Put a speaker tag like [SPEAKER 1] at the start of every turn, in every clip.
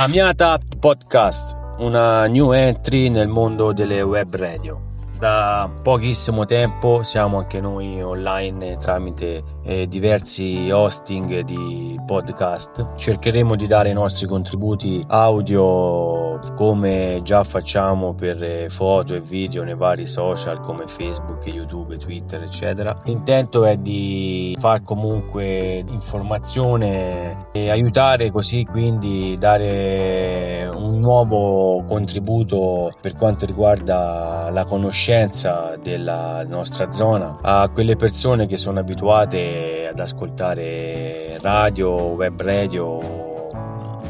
[SPEAKER 1] Amiata Podcast, una new entry nel mondo delle web radio da pochissimo tempo siamo anche noi online tramite eh, diversi hosting di podcast. Cercheremo di dare i nostri contributi audio come già facciamo per eh, foto e video nei vari social come Facebook, YouTube, Twitter, eccetera. L'intento è di far comunque informazione e aiutare così quindi dare un nuovo contributo per quanto riguarda la conoscenza della nostra zona, a quelle persone che sono abituate ad ascoltare radio, web radio,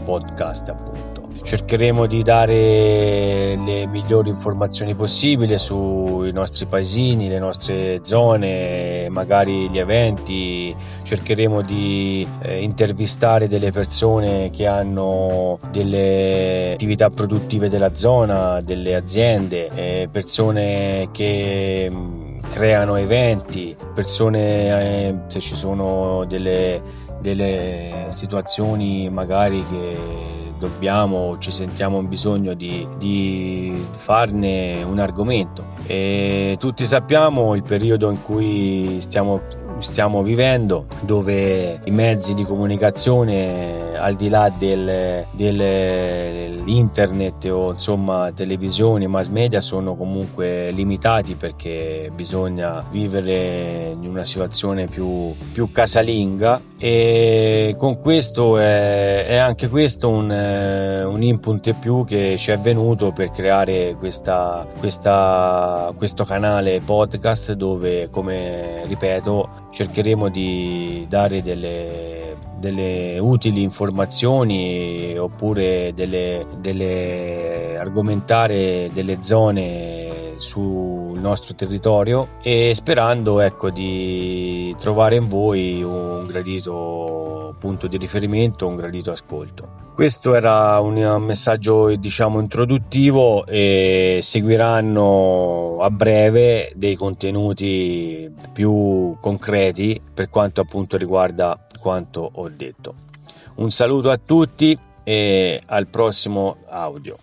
[SPEAKER 1] podcast appunto. Cercheremo di dare le migliori informazioni possibili sui nostri paesini, le nostre zone, magari gli eventi. Cercheremo di eh, intervistare delle persone che hanno delle attività produttive della zona, delle aziende, eh, persone che mm, creano eventi, persone eh, se ci sono delle, delle situazioni magari che dobbiamo, ci sentiamo bisogno di, di farne un argomento. E tutti sappiamo il periodo in cui stiamo stiamo vivendo dove i mezzi di comunicazione al di là del, del, dell'internet o insomma televisioni, mass media sono comunque limitati perché bisogna vivere in una situazione più, più casalinga. E con questo è, è anche questo un, un, input in più che ci è venuto per creare questa, questa, questo canale podcast dove come ripeto cercheremo di dare delle, delle utili informazioni oppure delle, delle argomentare delle zone sul nostro territorio e sperando ecco di trovare in voi un gradito punto di riferimento, un gradito ascolto. Questo era un messaggio diciamo introduttivo e seguiranno a breve dei contenuti più concreti per quanto appunto riguarda quanto ho detto. Un saluto a tutti e al prossimo audio.